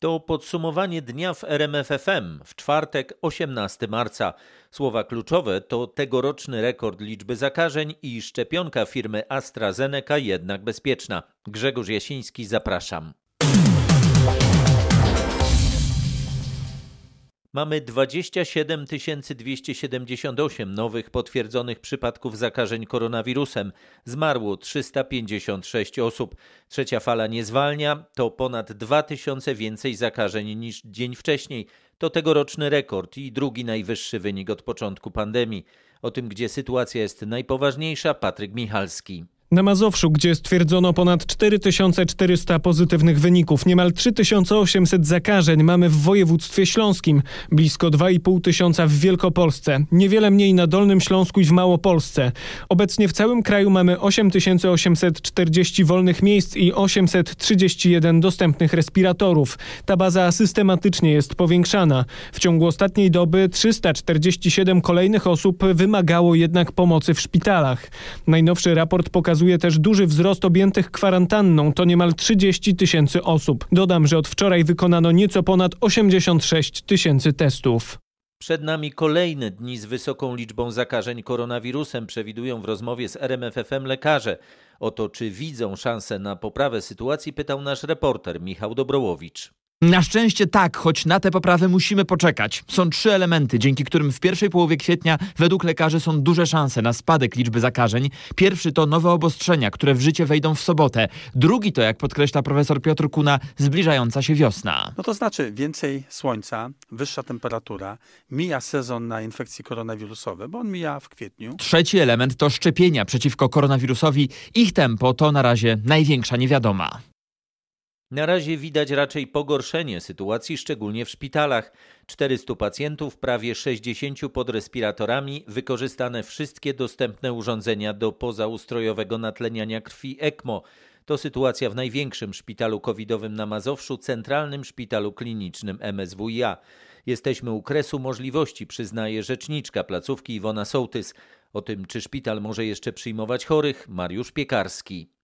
To podsumowanie dnia w RMFFM w czwartek 18 marca. Słowa kluczowe to tegoroczny rekord liczby zakażeń i szczepionka firmy AstraZeneca jednak bezpieczna. Grzegorz Jasiński, zapraszam. Mamy 27 278 nowych potwierdzonych przypadków zakażeń koronawirusem. Zmarło 356 osób. Trzecia fala nie zwalnia, to ponad 2000 więcej zakażeń niż dzień wcześniej. To tegoroczny rekord i drugi najwyższy wynik od początku pandemii. O tym, gdzie sytuacja jest najpoważniejsza, Patryk Michalski. Na Mazowszu, gdzie stwierdzono ponad 4400 pozytywnych wyników, niemal 3800 zakażeń mamy w województwie śląskim, blisko 2,5 tysiąca w Wielkopolsce, niewiele mniej na Dolnym Śląsku i w Małopolsce. Obecnie w całym kraju mamy 8840 wolnych miejsc i 831 dostępnych respiratorów. Ta baza systematycznie jest powiększana. W ciągu ostatniej doby 347 kolejnych osób wymagało jednak pomocy w szpitalach. Najnowszy raport pokazuje, pokazuje też duży wzrost objętych kwarantanną, to niemal 30 tysięcy osób. Dodam, że od wczoraj wykonano nieco ponad 86 tysięcy testów. Przed nami kolejne dni z wysoką liczbą zakażeń koronawirusem, przewidują w rozmowie z RMFFM lekarze. O to, czy widzą szansę na poprawę sytuacji, pytał nasz reporter Michał Dobrołowicz. Na szczęście tak, choć na te poprawy musimy poczekać. Są trzy elementy, dzięki którym w pierwszej połowie kwietnia według lekarzy są duże szanse na spadek liczby zakażeń. Pierwszy to nowe obostrzenia, które w życie wejdą w sobotę. Drugi to, jak podkreśla profesor Piotr Kuna, zbliżająca się wiosna. No to znaczy więcej słońca, wyższa temperatura, mija sezon na infekcje koronawirusowe, bo on mija w kwietniu. Trzeci element to szczepienia przeciwko koronawirusowi. Ich tempo to na razie największa niewiadoma. Na razie widać raczej pogorszenie sytuacji, szczególnie w szpitalach. 400 pacjentów, prawie 60 pod respiratorami, wykorzystane wszystkie dostępne urządzenia do pozaustrojowego natleniania krwi ECMO. To sytuacja w największym szpitalu covidowym na Mazowszu, centralnym szpitalu klinicznym MSWiA. Jesteśmy u kresu możliwości, przyznaje rzeczniczka placówki Iwona Sołtys. O tym, czy szpital może jeszcze przyjmować chorych, Mariusz Piekarski.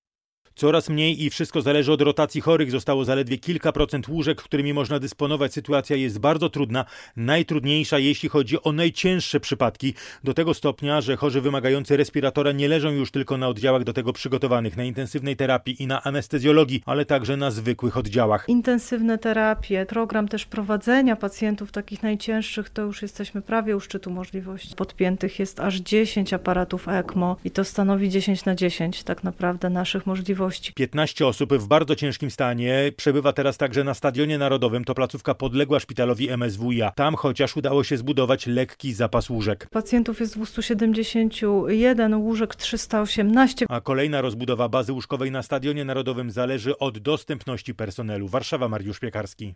Coraz mniej i wszystko zależy od rotacji chorych. Zostało zaledwie kilka procent łóżek, którymi można dysponować. Sytuacja jest bardzo trudna, najtrudniejsza jeśli chodzi o najcięższe przypadki. Do tego stopnia, że chorzy wymagający respiratora nie leżą już tylko na oddziałach do tego przygotowanych, na intensywnej terapii i na anestezjologii, ale także na zwykłych oddziałach. Intensywne terapie, program też prowadzenia pacjentów takich najcięższych, to już jesteśmy prawie u szczytu możliwości. Podpiętych jest aż 10 aparatów ECMO i to stanowi 10 na 10 tak naprawdę naszych możliwości możliwości. 15 osób w bardzo ciężkim stanie przebywa teraz także na Stadionie Narodowym. To placówka podległa szpitalowi MSWiA. Tam chociaż udało się zbudować lekki zapas łóżek. Pacjentów jest 271, łóżek 318. A kolejna rozbudowa bazy łóżkowej na Stadionie Narodowym zależy od dostępności personelu. Warszawa, Mariusz Piekarski.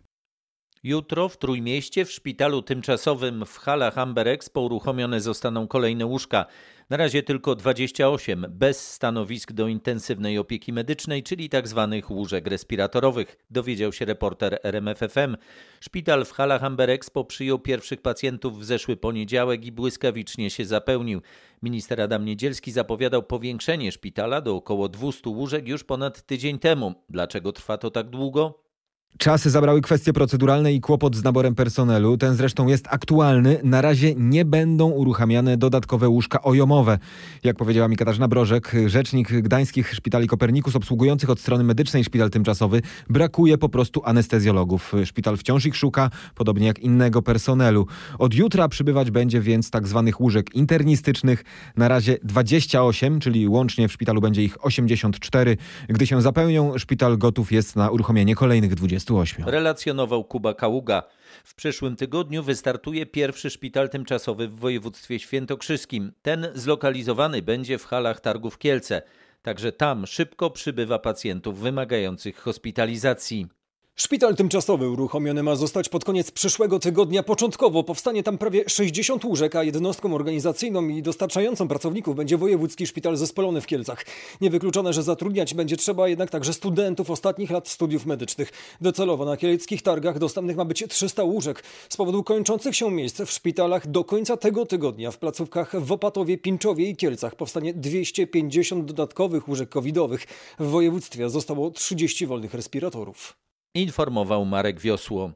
Jutro w Trójmieście w szpitalu tymczasowym w halach Amber Expo uruchomione zostaną kolejne łóżka. Na razie tylko 28 bez stanowisk do intensywnej opieki medycznej, czyli tzw. Tak łóżek respiratorowych, dowiedział się reporter RMFFM. Szpital w halach Amber Expo przyjął pierwszych pacjentów w zeszły poniedziałek i błyskawicznie się zapełnił. Minister Adam Niedzielski zapowiadał powiększenie szpitala do około 200 łóżek już ponad tydzień temu. Dlaczego trwa to tak długo? Czasy zabrały kwestie proceduralne i kłopot z naborem personelu. Ten zresztą jest aktualny. Na razie nie będą uruchamiane dodatkowe łóżka ojomowe. Jak powiedziała mi Katarzyna Brożek, rzecznik gdańskich szpitali Kopernikus obsługujących od strony medycznej szpital tymczasowy, brakuje po prostu anestezjologów. Szpital wciąż ich szuka, podobnie jak innego personelu. Od jutra przybywać będzie więc tak zwanych łóżek internistycznych. Na razie 28, czyli łącznie w szpitalu będzie ich 84. Gdy się zapełnią, szpital gotów jest na uruchomienie kolejnych 20. 28. Relacjonował Kuba Kaługa. W przyszłym tygodniu wystartuje pierwszy szpital tymczasowy w województwie świętokrzyskim. Ten zlokalizowany będzie w halach targów Kielce. Także tam szybko przybywa pacjentów wymagających hospitalizacji. Szpital tymczasowy uruchomiony ma zostać pod koniec przyszłego tygodnia. Początkowo powstanie tam prawie 60 łóżek, a jednostką organizacyjną i dostarczającą pracowników będzie Wojewódzki Szpital Zespolony w Kielcach. Niewykluczone, że zatrudniać będzie trzeba jednak także studentów ostatnich lat studiów medycznych. Docelowo na kieleckich targach dostępnych ma być 300 łóżek. Z powodu kończących się miejsc w szpitalach do końca tego tygodnia w placówkach w Opatowie, Pinczowie i Kielcach powstanie 250 dodatkowych łóżek covidowych. W województwie zostało 30 wolnych respiratorów. Informował Marek Wiosło.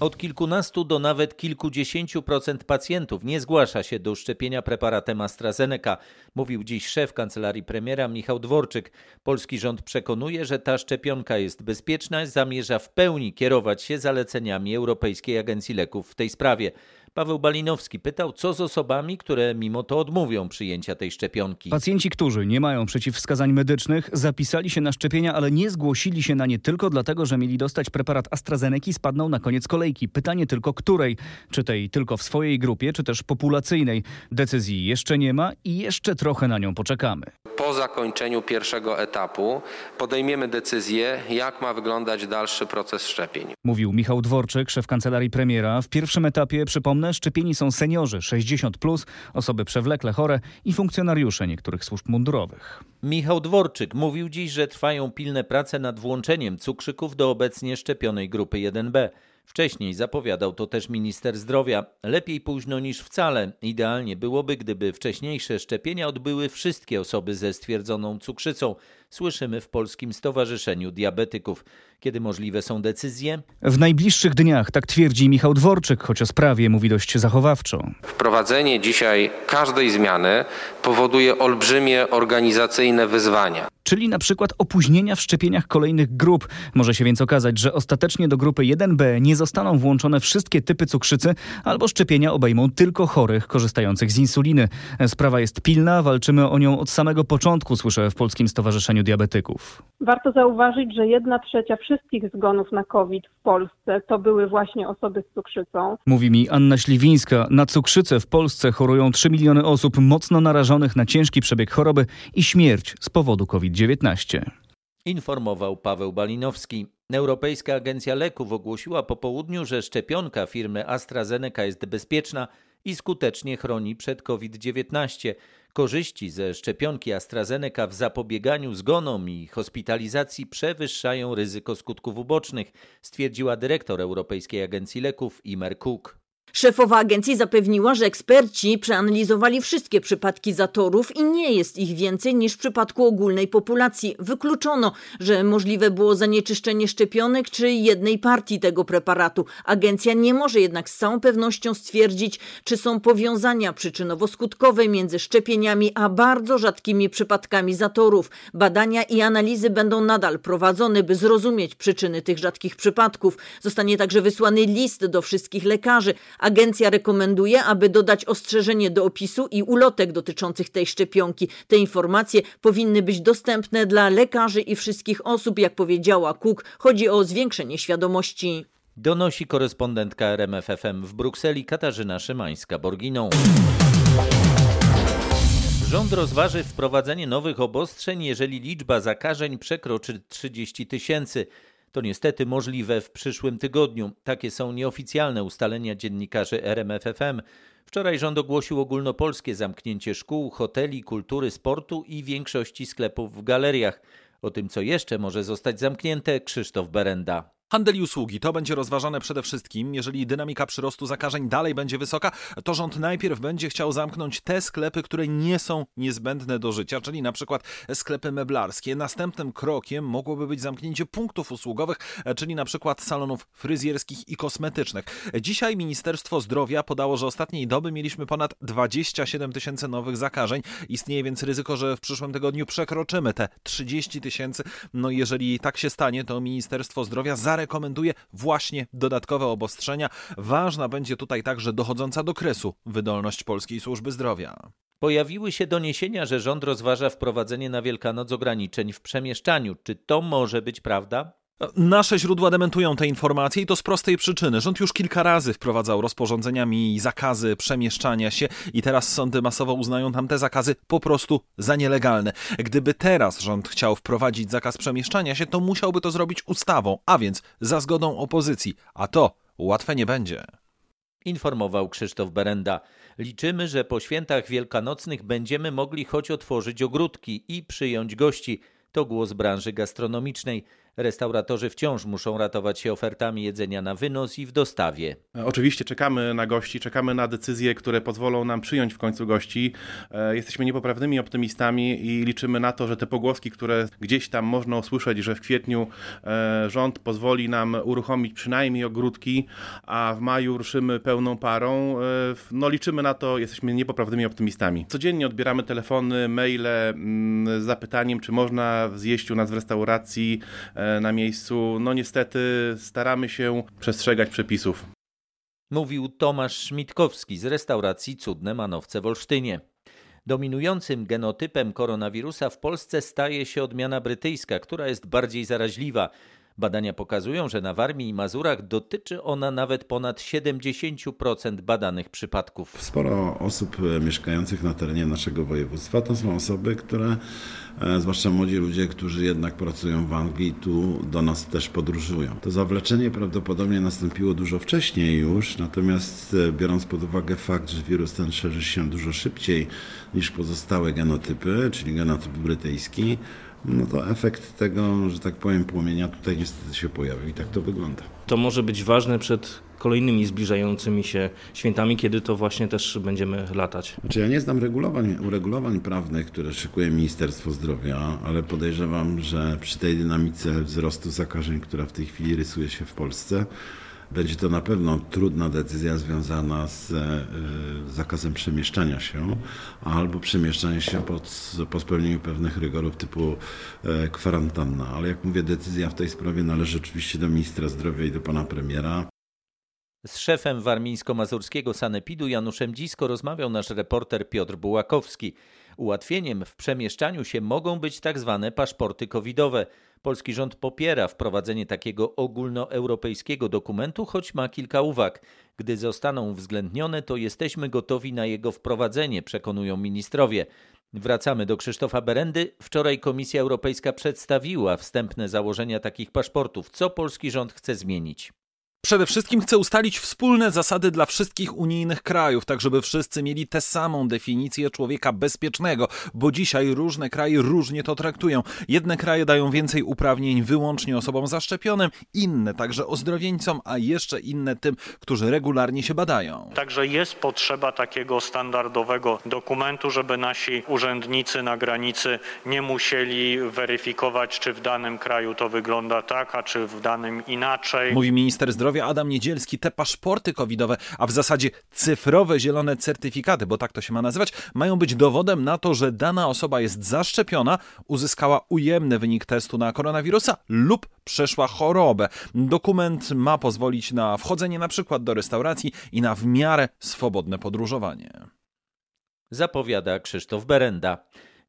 Od kilkunastu do nawet kilkudziesięciu procent pacjentów nie zgłasza się do szczepienia preparatem AstraZeneca, mówił dziś szef kancelarii premiera Michał Dworczyk. Polski rząd przekonuje, że ta szczepionka jest bezpieczna zamierza w pełni kierować się zaleceniami Europejskiej Agencji Leków w tej sprawie. Paweł Balinowski pytał, co z osobami, które mimo to odmówią przyjęcia tej szczepionki. Pacjenci, którzy nie mają przeciwwskazań medycznych, zapisali się na szczepienia, ale nie zgłosili się na nie tylko dlatego, że mieli dostać preparat AstraZeneca, spadną na koniec kolejki. Pytanie tylko której? Czy tej tylko w swojej grupie, czy też populacyjnej? Decyzji jeszcze nie ma i jeszcze trochę na nią poczekamy. Po zakończeniu pierwszego etapu podejmiemy decyzję, jak ma wyglądać dalszy proces szczepień. Mówił Michał Dworczyk, szef kancelarii premiera. W pierwszym etapie, przypomnę, szczepieni są seniorzy 60, plus, osoby przewlekle chore i funkcjonariusze niektórych służb mundurowych. Michał Dworczyk mówił dziś, że trwają pilne prace nad włączeniem cukrzyków do obecnie szczepionej grupy 1B. Wcześniej zapowiadał to też minister zdrowia. Lepiej późno niż wcale. Idealnie byłoby, gdyby wcześniejsze szczepienia odbyły wszystkie osoby ze stwierdzoną cukrzycą. Słyszymy w Polskim Stowarzyszeniu Diabetyków. Kiedy możliwe są decyzje? W najbliższych dniach, tak twierdzi Michał Dworczyk, choć o sprawie mówi dość zachowawczo. Wprowadzenie dzisiaj każdej zmiany powoduje olbrzymie organizacyjne wyzwania. Czyli na przykład opóźnienia w szczepieniach kolejnych grup. Może się więc okazać, że ostatecznie do grupy 1B nie zostaną włączone wszystkie typy cukrzycy, albo szczepienia obejmą tylko chorych korzystających z insuliny. Sprawa jest pilna, walczymy o nią od samego początku, słyszę w Polskim Stowarzyszeniu Diabetyków. Warto zauważyć, że jedna trzecia wszystkich zgonów na COVID w Polsce to były właśnie osoby z cukrzycą. Mówi mi Anna Śliwińska. Na cukrzycę w Polsce chorują 3 miliony osób mocno narażonych na ciężki przebieg choroby i śmierć z powodu COVID-19. Informował Paweł Balinowski. Europejska Agencja Leków ogłosiła po południu, że szczepionka firmy AstraZeneca jest bezpieczna i skutecznie chroni przed COVID-19. Korzyści ze szczepionki AstraZeneca w zapobieganiu zgonom i hospitalizacji przewyższają ryzyko skutków ubocznych, stwierdziła dyrektor Europejskiej Agencji Leków Imer Cook. Szefowa agencji zapewniła, że eksperci przeanalizowali wszystkie przypadki zatorów i nie jest ich więcej niż w przypadku ogólnej populacji. Wykluczono, że możliwe było zanieczyszczenie szczepionek czy jednej partii tego preparatu. Agencja nie może jednak z całą pewnością stwierdzić, czy są powiązania przyczynowo-skutkowe między szczepieniami a bardzo rzadkimi przypadkami zatorów. Badania i analizy będą nadal prowadzone, by zrozumieć przyczyny tych rzadkich przypadków. Zostanie także wysłany list do wszystkich lekarzy. Agencja rekomenduje, aby dodać ostrzeżenie do opisu i ulotek dotyczących tej szczepionki. Te informacje powinny być dostępne dla lekarzy i wszystkich osób, jak powiedziała Cook. Chodzi o zwiększenie świadomości. Donosi korespondentka RMFFM w Brukseli Katarzyna Szymańska-Borginą. Rząd rozważy wprowadzenie nowych obostrzeń, jeżeli liczba zakażeń przekroczy 30 tysięcy. To niestety możliwe w przyszłym tygodniu. Takie są nieoficjalne ustalenia dziennikarzy RMFFM. Wczoraj rząd ogłosił ogólnopolskie zamknięcie szkół, hoteli, kultury, sportu i większości sklepów w galeriach. O tym, co jeszcze może zostać zamknięte, Krzysztof Berenda. Handel i usługi to będzie rozważane przede wszystkim, jeżeli dynamika przyrostu zakażeń dalej będzie wysoka, to rząd najpierw będzie chciał zamknąć te sklepy, które nie są niezbędne do życia, czyli na przykład sklepy meblarskie. Następnym krokiem mogłoby być zamknięcie punktów usługowych, czyli na przykład salonów fryzjerskich i kosmetycznych. Dzisiaj Ministerstwo Zdrowia podało, że ostatniej doby mieliśmy ponad 27 tysięcy nowych zakażeń. Istnieje więc ryzyko, że w przyszłym tygodniu przekroczymy te 30 tysięcy. No jeżeli tak się stanie, to Ministerstwo Zdrowia za rekomenduje właśnie dodatkowe obostrzenia. Ważna będzie tutaj także dochodząca do kresu wydolność Polskiej Służby Zdrowia. Pojawiły się doniesienia, że rząd rozważa wprowadzenie na Wielkanoc ograniczeń w przemieszczaniu. Czy to może być prawda? Nasze źródła dementują te informacje i to z prostej przyczyny. Rząd już kilka razy wprowadzał rozporządzeniami zakazy przemieszczania się i teraz sądy masowo uznają tamte zakazy po prostu za nielegalne. Gdyby teraz rząd chciał wprowadzić zakaz przemieszczania się, to musiałby to zrobić ustawą, a więc za zgodą opozycji, a to łatwe nie będzie. Informował Krzysztof Berenda. Liczymy, że po świętach wielkanocnych będziemy mogli choć otworzyć ogródki i przyjąć gości. To głos branży gastronomicznej. Restauratorzy wciąż muszą ratować się ofertami jedzenia na wynos i w dostawie. Oczywiście czekamy na gości, czekamy na decyzje, które pozwolą nam przyjąć w końcu gości. E, jesteśmy niepoprawnymi optymistami i liczymy na to, że te pogłoski, które gdzieś tam można usłyszeć, że w kwietniu e, rząd pozwoli nam uruchomić przynajmniej ogródki, a w maju ruszymy pełną parą, e, no liczymy na to, jesteśmy niepoprawnymi optymistami. Codziennie odbieramy telefony, maile mm, z zapytaniem, czy można zjeść u nas w restauracji na miejscu. No niestety staramy się przestrzegać przepisów. Mówił Tomasz Szmitkowski z restauracji Cudne Manowce w Olsztynie. Dominującym genotypem koronawirusa w Polsce staje się odmiana brytyjska, która jest bardziej zaraźliwa. Badania pokazują, że na Warmii i Mazurach dotyczy ona nawet ponad 70% badanych przypadków. Sporo osób e, mieszkających na terenie naszego województwa to są osoby, które, e, zwłaszcza młodzi ludzie, którzy jednak pracują w Anglii, tu do nas też podróżują. To zawleczenie prawdopodobnie nastąpiło dużo wcześniej już, natomiast e, biorąc pod uwagę fakt, że wirus ten szerzy się dużo szybciej niż pozostałe genotypy, czyli genotyp brytyjski, no to efekt tego, że tak powiem, płomienia tutaj niestety się pojawił i tak to wygląda. To może być ważne przed kolejnymi zbliżającymi się świętami, kiedy to właśnie też będziemy latać. Znaczy ja nie znam regulowań, uregulowań prawnych, które szykuje Ministerstwo Zdrowia, ale podejrzewam, że przy tej dynamice wzrostu zakażeń, która w tej chwili rysuje się w Polsce, będzie to na pewno trudna decyzja związana z e, zakazem przemieszczania się albo przemieszczania się pod, po spełnieniu pewnych rygorów typu e, kwarantanna. Ale jak mówię, decyzja w tej sprawie należy oczywiście do ministra zdrowia i do pana premiera. Z szefem warmińsko-mazurskiego sanepidu Januszem Dzisko rozmawiał nasz reporter Piotr Bułakowski. Ułatwieniem w przemieszczaniu się mogą być tak zwane paszporty covidowe. Polski rząd popiera wprowadzenie takiego ogólnoeuropejskiego dokumentu, choć ma kilka uwag. Gdy zostaną uwzględnione, to jesteśmy gotowi na jego wprowadzenie, przekonują ministrowie. Wracamy do Krzysztofa Berendy. Wczoraj Komisja Europejska przedstawiła wstępne założenia takich paszportów. Co polski rząd chce zmienić? Przede wszystkim chce ustalić wspólne zasady dla wszystkich unijnych krajów, tak żeby wszyscy mieli tę samą definicję człowieka bezpiecznego, bo dzisiaj różne kraje różnie to traktują. Jedne kraje dają więcej uprawnień wyłącznie osobom zaszczepionym, inne także ozdrowieńcom, a jeszcze inne tym, którzy regularnie się badają. Także jest potrzeba takiego standardowego dokumentu, żeby nasi urzędnicy na granicy nie musieli weryfikować, czy w danym kraju to wygląda tak, a czy w danym inaczej. Mówi minister zdrowia zdrowia Adam Niedzielski te paszporty covidowe, a w zasadzie cyfrowe zielone certyfikaty, bo tak to się ma nazywać, mają być dowodem na to, że dana osoba jest zaszczepiona, uzyskała ujemny wynik testu na koronawirusa lub przeszła chorobę. Dokument ma pozwolić na wchodzenie na przykład do restauracji i na w miarę swobodne podróżowanie. Zapowiada Krzysztof Berenda.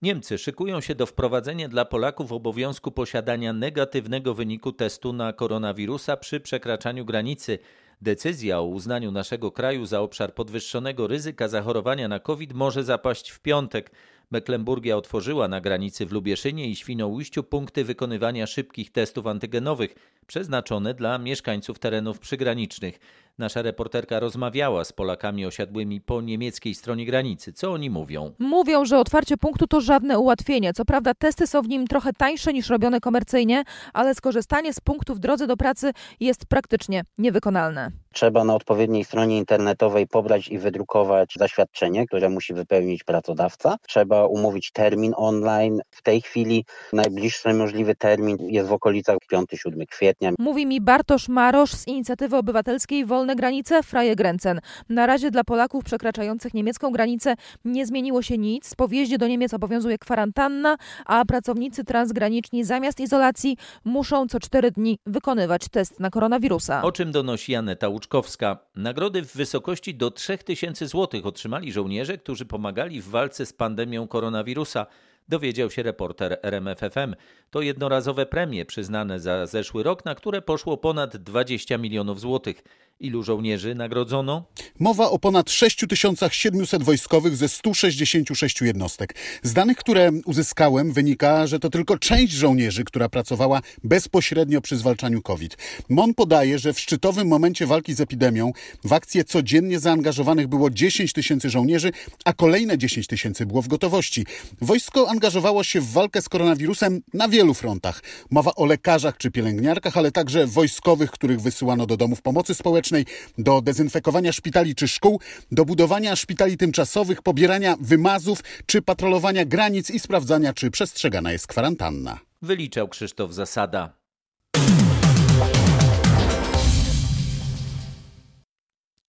Niemcy szykują się do wprowadzenia dla Polaków obowiązku posiadania negatywnego wyniku testu na koronawirusa przy przekraczaniu granicy. Decyzja o uznaniu naszego kraju za obszar podwyższonego ryzyka zachorowania na COVID może zapaść w piątek. Mecklenburgia otworzyła na granicy w Lubieszynie i Świnoujściu punkty wykonywania szybkich testów antygenowych przeznaczone dla mieszkańców terenów przygranicznych. Nasza reporterka rozmawiała z Polakami osiadłymi po niemieckiej stronie granicy. Co oni mówią? Mówią, że otwarcie punktu to żadne ułatwienie. Co prawda testy są w nim trochę tańsze niż robione komercyjnie, ale skorzystanie z punktu w drodze do pracy jest praktycznie niewykonalne. Trzeba na odpowiedniej stronie internetowej pobrać i wydrukować zaświadczenie, które musi wypełnić pracodawca. Trzeba umówić termin online. W tej chwili najbliższy możliwy termin jest w okolicach 5-7 kwietnia. Mówi mi Bartosz Marosz z inicjatywy obywatelskiej Wolne Granice Freie Grenzen. Na razie dla Polaków przekraczających niemiecką granicę nie zmieniło się nic. Po wjeździe do Niemiec obowiązuje kwarantanna, a pracownicy transgraniczni zamiast izolacji muszą co 4 dni wykonywać test na koronawirusa. O czym donosi Aneta Łuczkowska. Nagrody w wysokości do 3000 zł otrzymali żołnierze, którzy pomagali w walce z pandemią koronawirusa dowiedział się reporter RMFFM. To jednorazowe premie przyznane za zeszły rok, na które poszło ponad 20 milionów złotych. Ilu żołnierzy nagrodzono? Mowa o ponad 6700 wojskowych ze 166 jednostek. Z danych, które uzyskałem, wynika, że to tylko część żołnierzy, która pracowała bezpośrednio przy zwalczaniu COVID. MON podaje, że w szczytowym momencie walki z epidemią w akcję codziennie zaangażowanych było 10 tysięcy żołnierzy, a kolejne 10 tysięcy było w gotowości. Wojsko angażowało się w walkę z koronawirusem na wielu frontach. Mowa o lekarzach czy pielęgniarkach, ale także wojskowych, których wysyłano do domów pomocy społecznej do dezynfekowania szpitali czy szkół, do budowania szpitali tymczasowych, pobierania wymazów czy patrolowania granic i sprawdzania, czy przestrzegana jest kwarantanna. Wyliczał Krzysztof Zasada.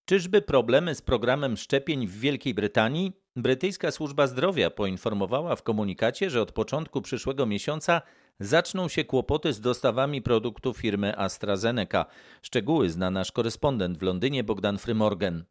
Czyżby problemy z programem szczepień w Wielkiej Brytanii? Brytyjska służba zdrowia poinformowała w komunikacie, że od początku przyszłego miesiąca zaczną się kłopoty z dostawami produktów firmy AstraZeneca. Szczegóły zna nasz korespondent w Londynie Bogdan Frymorgan.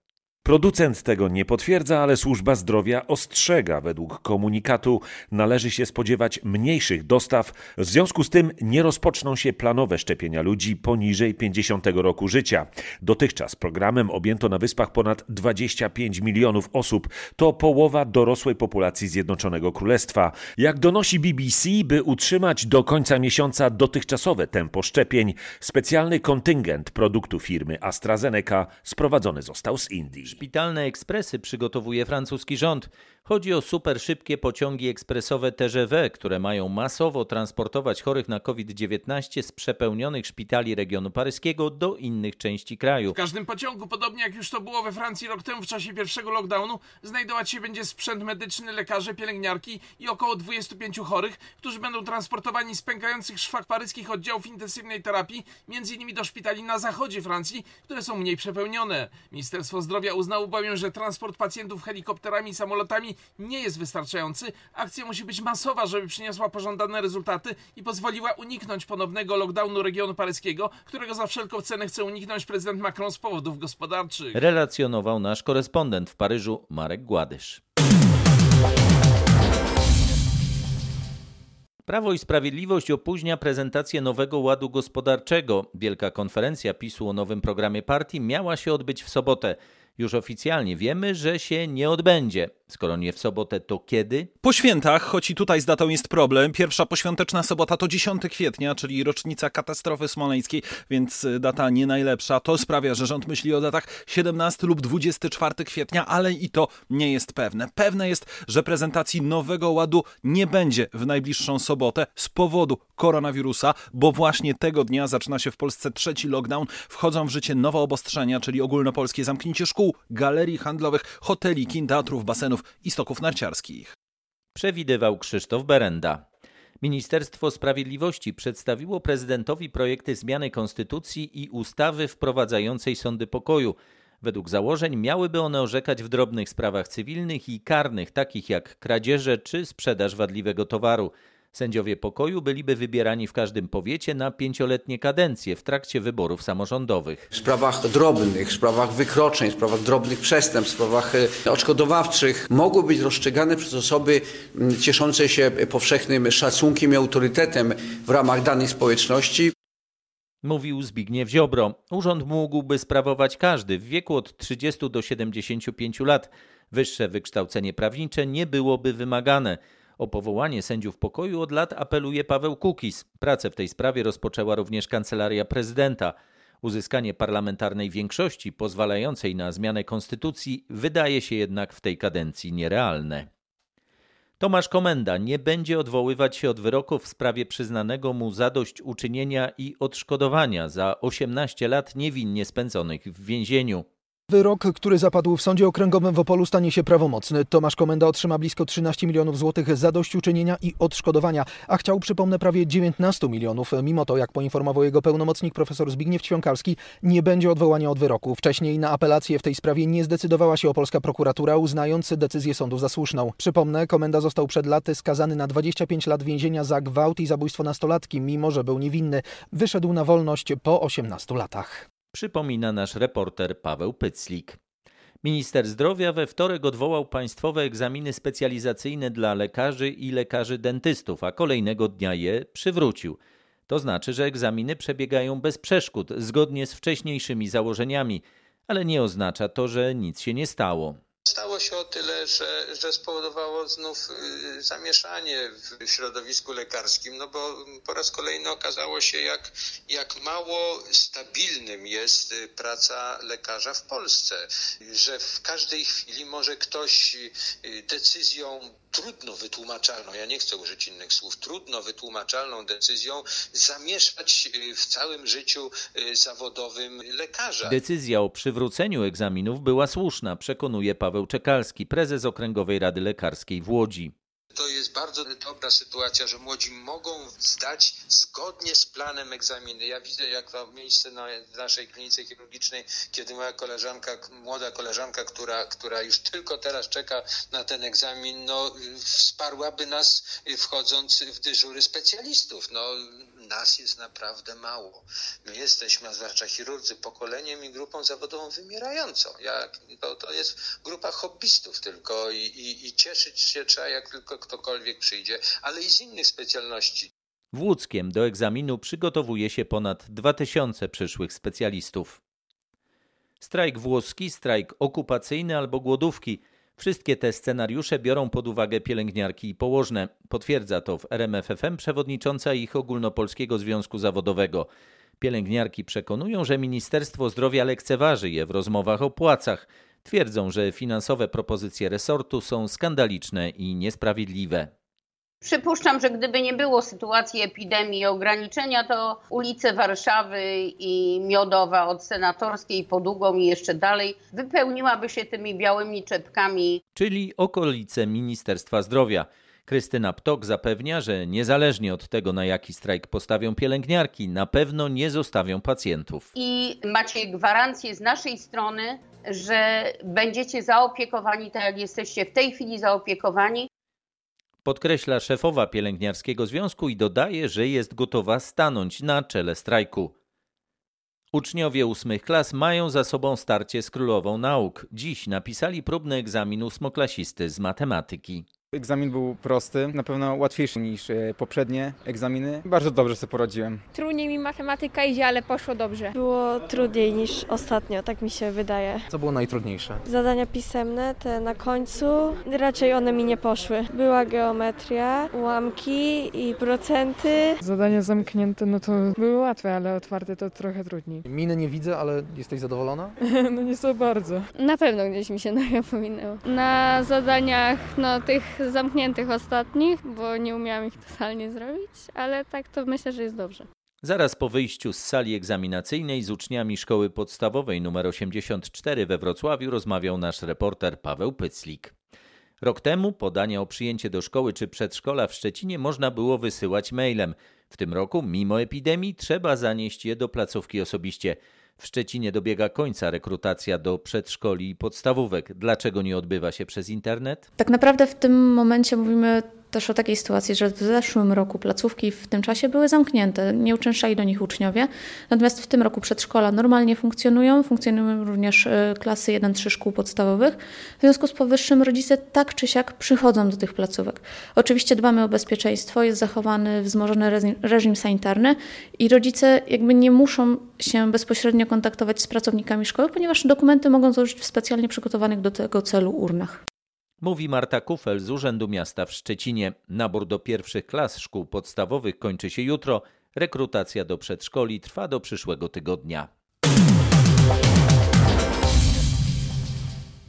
Producent tego nie potwierdza, ale służba zdrowia ostrzega. Według komunikatu należy się spodziewać mniejszych dostaw. W związku z tym nie rozpoczną się planowe szczepienia ludzi poniżej 50 roku życia. Dotychczas programem objęto na wyspach ponad 25 milionów osób. To połowa dorosłej populacji Zjednoczonego Królestwa. Jak donosi BBC, by utrzymać do końca miesiąca dotychczasowe tempo szczepień, specjalny kontyngent produktu firmy AstraZeneca sprowadzony został z Indii. Szpitalne ekspresy przygotowuje francuski rząd. Chodzi o super szybkie pociągi ekspresowe TGV, które mają masowo transportować chorych na COVID-19 z przepełnionych szpitali regionu paryskiego do innych części kraju. W każdym pociągu, podobnie jak już to było we Francji rok temu w czasie pierwszego lockdownu, znajdować się będzie sprzęt medyczny, lekarze, pielęgniarki i około 25 chorych, którzy będą transportowani z pękających szwach paryskich oddziałów intensywnej terapii, między innymi do szpitali na zachodzie Francji, które są mniej przepełnione. Ministerstwo Zdrowia uznało bowiem, że transport pacjentów helikopterami i samolotami nie jest wystarczający. Akcja musi być masowa, żeby przyniosła pożądane rezultaty i pozwoliła uniknąć ponownego lockdownu regionu paryskiego, którego za wszelką cenę chce uniknąć prezydent Macron z powodów gospodarczych. Relacjonował nasz korespondent w Paryżu Marek Gładysz. Prawo i Sprawiedliwość opóźnia prezentację nowego ładu gospodarczego. Wielka konferencja PiSu o nowym programie partii miała się odbyć w sobotę. Już oficjalnie wiemy, że się nie odbędzie. Skoro nie w sobotę, to kiedy? Po świętach, choć i tutaj z datą jest problem. Pierwsza poświąteczna sobota to 10 kwietnia, czyli rocznica katastrofy smoleńskiej, więc y, data nie najlepsza. To sprawia, że rząd myśli o datach 17 lub 24 kwietnia, ale i to nie jest pewne. Pewne jest, że prezentacji nowego ładu nie będzie w najbliższą sobotę z powodu koronawirusa, bo właśnie tego dnia zaczyna się w Polsce trzeci lockdown. Wchodzą w życie nowe obostrzenia, czyli ogólnopolskie zamknięcie szkół, galerii handlowych, hoteli, kin, teatrów, basenów i stoków narciarskich. Przewidywał Krzysztof Berenda. Ministerstwo Sprawiedliwości przedstawiło prezydentowi projekty zmiany konstytucji i ustawy wprowadzającej sądy pokoju. Według założeń miałyby one orzekać w drobnych sprawach cywilnych i karnych, takich jak kradzieże czy sprzedaż wadliwego towaru. Sędziowie pokoju byliby wybierani w każdym powiecie na pięcioletnie kadencje w trakcie wyborów samorządowych. W sprawach drobnych, w sprawach wykroczeń, w sprawach drobnych przestępstw, w sprawach e, odszkodowawczych mogły być rozstrzygane przez osoby cieszące się powszechnym szacunkiem i autorytetem w ramach danej społeczności. Mówił Zbigniew Ziobro. Urząd mógłby sprawować każdy w wieku od 30 do 75 lat. Wyższe wykształcenie prawnicze nie byłoby wymagane. O powołanie sędziów pokoju od lat apeluje Paweł Kukis. Pracę w tej sprawie rozpoczęła również kancelaria prezydenta. Uzyskanie parlamentarnej większości pozwalającej na zmianę konstytucji wydaje się jednak w tej kadencji nierealne. Tomasz Komenda nie będzie odwoływać się od wyroku w sprawie przyznanego mu zadośćuczynienia i odszkodowania za 18 lat niewinnie spędzonych w więzieniu. Wyrok, który zapadł w Sądzie Okręgowym w Opolu stanie się prawomocny. Tomasz Komenda otrzyma blisko 13 milionów złotych zadośćuczynienia i odszkodowania, a chciał, przypomnę, prawie 19 milionów. Mimo to, jak poinformował jego pełnomocnik profesor Zbigniew Ćwiąkalski, nie będzie odwołania od wyroku. Wcześniej na apelację w tej sprawie nie zdecydowała się opolska prokuratura, uznając decyzję sądu za słuszną. Przypomnę, Komenda został przed laty skazany na 25 lat więzienia za gwałt i zabójstwo nastolatki, mimo że był niewinny. Wyszedł na wolność po 18 latach przypomina nasz reporter Paweł Pyclik. Minister zdrowia we wtorek odwołał państwowe egzaminy specjalizacyjne dla lekarzy i lekarzy dentystów, a kolejnego dnia je przywrócił. To znaczy, że egzaminy przebiegają bez przeszkód, zgodnie z wcześniejszymi założeniami, ale nie oznacza to, że nic się nie stało. Stało się o tyle, że, że spowodowało znów y, zamieszanie w środowisku lekarskim, no bo po raz kolejny okazało się, jak, jak mało stabilnym jest y, praca lekarza w Polsce, że w każdej chwili może ktoś y, decyzją trudno wytłumaczalną, ja nie chcę użyć innych słów, trudno wytłumaczalną decyzją zamieszać w całym życiu zawodowym lekarza. Decyzja o przywróceniu egzaminów była słuszna, przekonuje Paweł Czekalski, prezes Okręgowej Rady Lekarskiej w Łodzi. To jest bardzo dobra sytuacja, że młodzi mogą zdać zgodnie z planem egzaminy. Ja widzę, jak to miejsce na naszej klinice chirurgicznej, kiedy moja koleżanka, młoda koleżanka, która, która już tylko teraz czeka na ten egzamin, no, wsparłaby nas wchodząc w dyżury specjalistów. No, nas jest naprawdę mało. My jesteśmy, a zwłaszcza chirurdzy, pokoleniem i grupą zawodową wymierającą. Jak, to, to jest grupa hobbystów tylko i, i, i cieszyć się trzeba, jak tylko ktokolwiek przyjdzie, ale i z innych specjalności. W Łódzkiem do egzaminu przygotowuje się ponad 2000 przyszłych specjalistów. Strajk włoski, strajk okupacyjny albo głodówki. Wszystkie te scenariusze biorą pod uwagę pielęgniarki i położne. Potwierdza to w RMFFM przewodnicząca ich Ogólnopolskiego Związku Zawodowego. Pielęgniarki przekonują, że Ministerstwo Zdrowia lekceważy je w rozmowach o płacach. Twierdzą, że finansowe propozycje resortu są skandaliczne i niesprawiedliwe. Przypuszczam, że gdyby nie było sytuacji epidemii i ograniczenia, to ulice Warszawy i Miodowa od Senatorskiej po Długą i jeszcze dalej wypełniłaby się tymi białymi czepkami. Czyli okolice Ministerstwa Zdrowia. Krystyna Ptok zapewnia, że niezależnie od tego, na jaki strajk postawią pielęgniarki, na pewno nie zostawią pacjentów. I macie gwarancję z naszej strony, że będziecie zaopiekowani tak, jak jesteście w tej chwili zaopiekowani. Podkreśla szefowa pielęgniarskiego związku i dodaje, że jest gotowa stanąć na czele strajku. Uczniowie ósmych klas mają za sobą starcie z królową nauk. Dziś napisali próbny egzamin ósmoklasisty z matematyki. Egzamin był prosty, na pewno łatwiejszy niż e, poprzednie egzaminy. Bardzo dobrze sobie poradziłem. Trudniej mi matematyka idzie, ale poszło dobrze. Było trudniej niż ostatnio, tak mi się wydaje. Co było najtrudniejsze? Zadania pisemne, te na końcu, raczej one mi nie poszły. Była geometria, ułamki i procenty. Zadania zamknięte, no to były łatwe, ale otwarte to trochę trudniej. Miny nie widzę, ale jesteś zadowolona? no nie za bardzo. Na pewno gdzieś mi się noga pominęło. Na zadaniach, no tych zamkniętych ostatnich, bo nie umiałam ich totalnie zrobić, ale tak to myślę, że jest dobrze. Zaraz po wyjściu z sali egzaminacyjnej z uczniami szkoły podstawowej nr 84 we Wrocławiu rozmawiał nasz reporter Paweł Pyclik. Rok temu podania o przyjęcie do szkoły czy przedszkola w Szczecinie można było wysyłać mailem. W tym roku, mimo epidemii, trzeba zanieść je do placówki osobiście. W Szczecinie dobiega końca rekrutacja do przedszkoli i podstawówek. Dlaczego nie odbywa się przez internet? Tak naprawdę w tym momencie mówimy też o takiej sytuacji, że w zeszłym roku placówki w tym czasie były zamknięte, nie uczęszczali do nich uczniowie, natomiast w tym roku przedszkola normalnie funkcjonują, funkcjonują również e, klasy 1-3 szkół podstawowych. W związku z powyższym rodzice tak czy siak przychodzą do tych placówek. Oczywiście dbamy o bezpieczeństwo, jest zachowany wzmożony reżim sanitarny i rodzice jakby nie muszą się bezpośrednio kontaktować z pracownikami szkoły, ponieważ dokumenty mogą złożyć w specjalnie przygotowanych do tego celu urnach. Mówi Marta Kufel z Urzędu Miasta w Szczecinie. Nabór do pierwszych klas szkół podstawowych kończy się jutro. Rekrutacja do przedszkoli trwa do przyszłego tygodnia.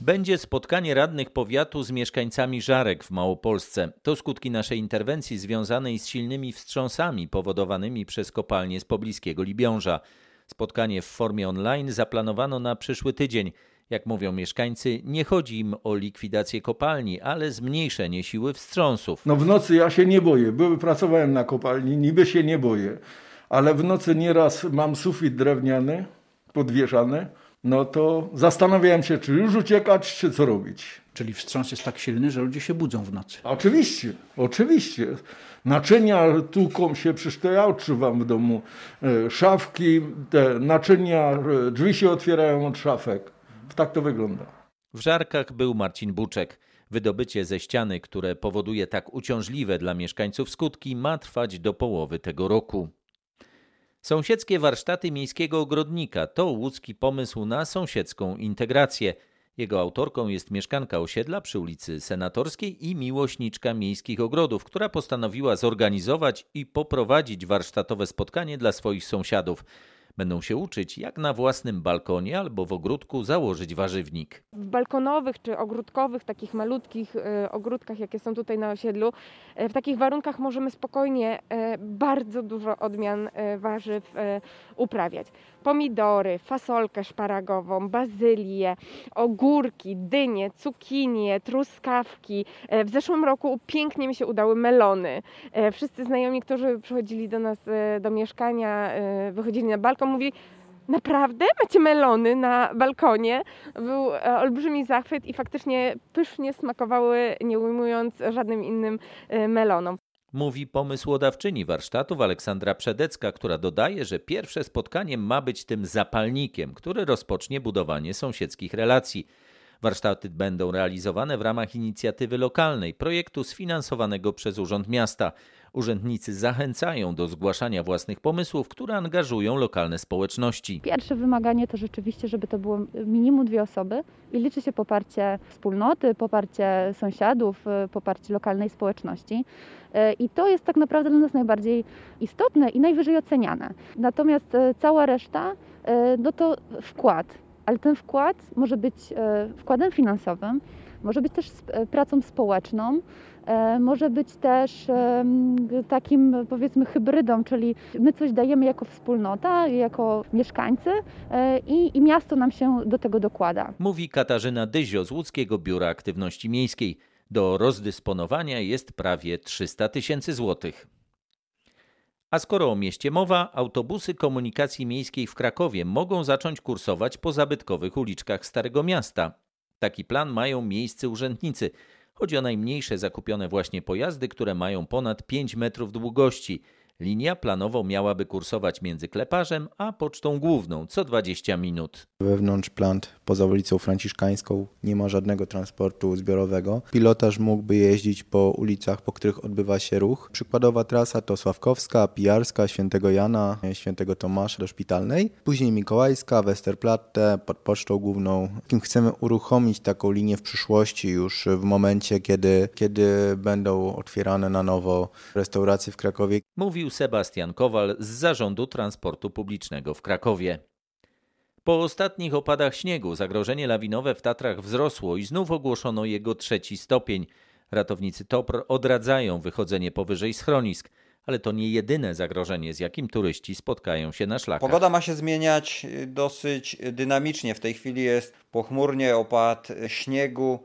Będzie spotkanie radnych powiatu z mieszkańcami Żarek w Małopolsce. To skutki naszej interwencji związanej z silnymi wstrząsami powodowanymi przez kopalnie z pobliskiego Libiąża. Spotkanie w formie online zaplanowano na przyszły tydzień. Jak mówią mieszkańcy, nie chodzi im o likwidację kopalni, ale zmniejszenie siły wstrząsów. No w nocy ja się nie boję. Były, pracowałem na kopalni, niby się nie boję. Ale w nocy nieraz mam sufit drewniany, podwieszany. No to zastanawiałem się, czy już uciekać, czy co robić. Czyli wstrząs jest tak silny, że ludzie się budzą w nocy. Oczywiście, oczywiście. Naczynia tłuką się, przecież to ja odczuwam w domu. E, szafki, te naczynia, e, drzwi się otwierają od szafek. Tak to wygląda. W Żarkach był Marcin Buczek. Wydobycie ze ściany, które powoduje tak uciążliwe dla mieszkańców skutki, ma trwać do połowy tego roku. Sąsiedzkie warsztaty miejskiego ogrodnika to łódzki pomysł na sąsiedzką integrację. Jego autorką jest mieszkanka osiedla przy ulicy Senatorskiej i miłośniczka miejskich ogrodów, która postanowiła zorganizować i poprowadzić warsztatowe spotkanie dla swoich sąsiadów. Będą się uczyć, jak na własnym balkonie albo w ogródku założyć warzywnik. W balkonowych czy ogródkowych, takich malutkich y, ogródkach, jakie są tutaj na osiedlu, y, w takich warunkach możemy spokojnie y, bardzo dużo odmian warzyw uprawiać. Pomidory, fasolkę szparagową, bazylię, ogórki, dynie, cukinie, truskawki. W zeszłym roku pięknie mi się udały melony. Wszyscy znajomi, którzy przychodzili do nas do mieszkania, wychodzili na balkon, mówili, naprawdę macie melony na balkonie? Był e, olbrzymi zachwyt i faktycznie pysznie smakowały, nie ujmując żadnym innym e, melonom. Mówi pomysłodawczyni warsztatów Aleksandra Przedecka, która dodaje, że pierwsze spotkanie ma być tym zapalnikiem, który rozpocznie budowanie sąsiedzkich relacji. Warsztaty będą realizowane w ramach inicjatywy lokalnej, projektu sfinansowanego przez Urząd Miasta. Urzędnicy zachęcają do zgłaszania własnych pomysłów, które angażują lokalne społeczności. Pierwsze wymaganie to rzeczywiście, żeby to było minimum dwie osoby i liczy się poparcie wspólnoty, poparcie sąsiadów, poparcie lokalnej społeczności. I to jest tak naprawdę dla nas najbardziej istotne i najwyżej oceniane. Natomiast e, cała reszta no to wkład ale ten wkład może być wkładem finansowym, może być też pracą społeczną, może być też takim powiedzmy hybrydą, czyli my coś dajemy jako wspólnota, jako mieszkańcy i, i miasto nam się do tego dokłada. Mówi Katarzyna Dyzio z Łódzkiego Biura Aktywności Miejskiej. Do rozdysponowania jest prawie 300 tysięcy złotych. A skoro o mieście mowa, autobusy komunikacji miejskiej w Krakowie mogą zacząć kursować po zabytkowych uliczkach Starego Miasta. Taki plan mają miejscy urzędnicy. Chodzi o najmniejsze zakupione właśnie pojazdy, które mają ponad 5 metrów długości – Linia planowo miałaby kursować między Kleparzem a Pocztą Główną co 20 minut. Wewnątrz plant poza ulicą Franciszkańską nie ma żadnego transportu zbiorowego. Pilotaż mógłby jeździć po ulicach, po których odbywa się ruch. Przykładowa trasa to Sławkowska, Pijarska, Świętego Jana, Świętego Tomasza do Szpitalnej, później Mikołajska, Westerplatte, pod Pocztą Główną. Chcemy uruchomić taką linię w przyszłości już w momencie, kiedy, kiedy będą otwierane na nowo restauracje w Krakowie. Mówił Sebastian Kowal z Zarządu Transportu Publicznego w Krakowie. Po ostatnich opadach śniegu zagrożenie lawinowe w Tatrach wzrosło i znów ogłoszono jego trzeci stopień. Ratownicy TOPR odradzają wychodzenie powyżej schronisk, ale to nie jedyne zagrożenie, z jakim turyści spotkają się na szlakach. Pogoda ma się zmieniać dosyć dynamicznie. W tej chwili jest pochmurnie, opad śniegu,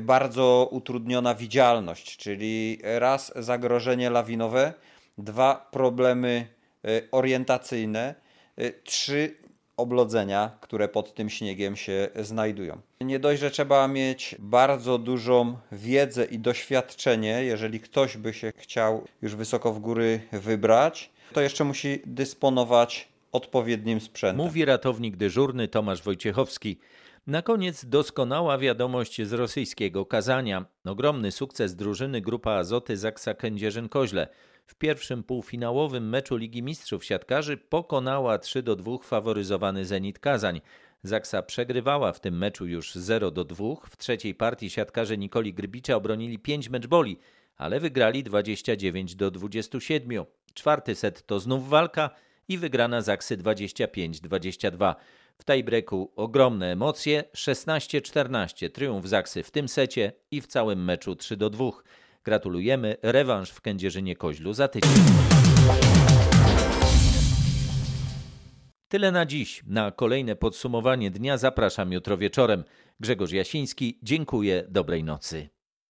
bardzo utrudniona widzialność, czyli raz zagrożenie lawinowe, dwa problemy e, orientacyjne, e, trzy oblodzenia, które pod tym śniegiem się znajdują. Nie dość, że trzeba mieć bardzo dużą wiedzę i doświadczenie, jeżeli ktoś by się chciał już wysoko w góry wybrać, to jeszcze musi dysponować odpowiednim sprzętem. Mówi ratownik dyżurny Tomasz Wojciechowski. Na koniec doskonała wiadomość z rosyjskiego kazania. Ogromny sukces drużyny Grupa Azoty Zaksa Kędzierzyn-Koźle w pierwszym półfinałowym meczu Ligi Mistrzów siatkarzy pokonała 3 do 2 faworyzowany Zenit Kazań. Zaksa przegrywała w tym meczu już 0 do 2. W trzeciej partii siatkarze Nikoli Grbicza obronili 5 meczboli, ale wygrali 29 do 27. Czwarty set to znów walka i wygrana Zaksy 25-22. W tiebreaku ogromne emocje, 16-14 triumf Zaksy w tym secie i w całym meczu 3 do 2. Gratulujemy. Rewanż w Kędzierzynie-Koźlu za tydzień. Tyle na dziś. Na kolejne podsumowanie dnia zapraszam jutro wieczorem. Grzegorz Jasiński, dziękuję, dobrej nocy.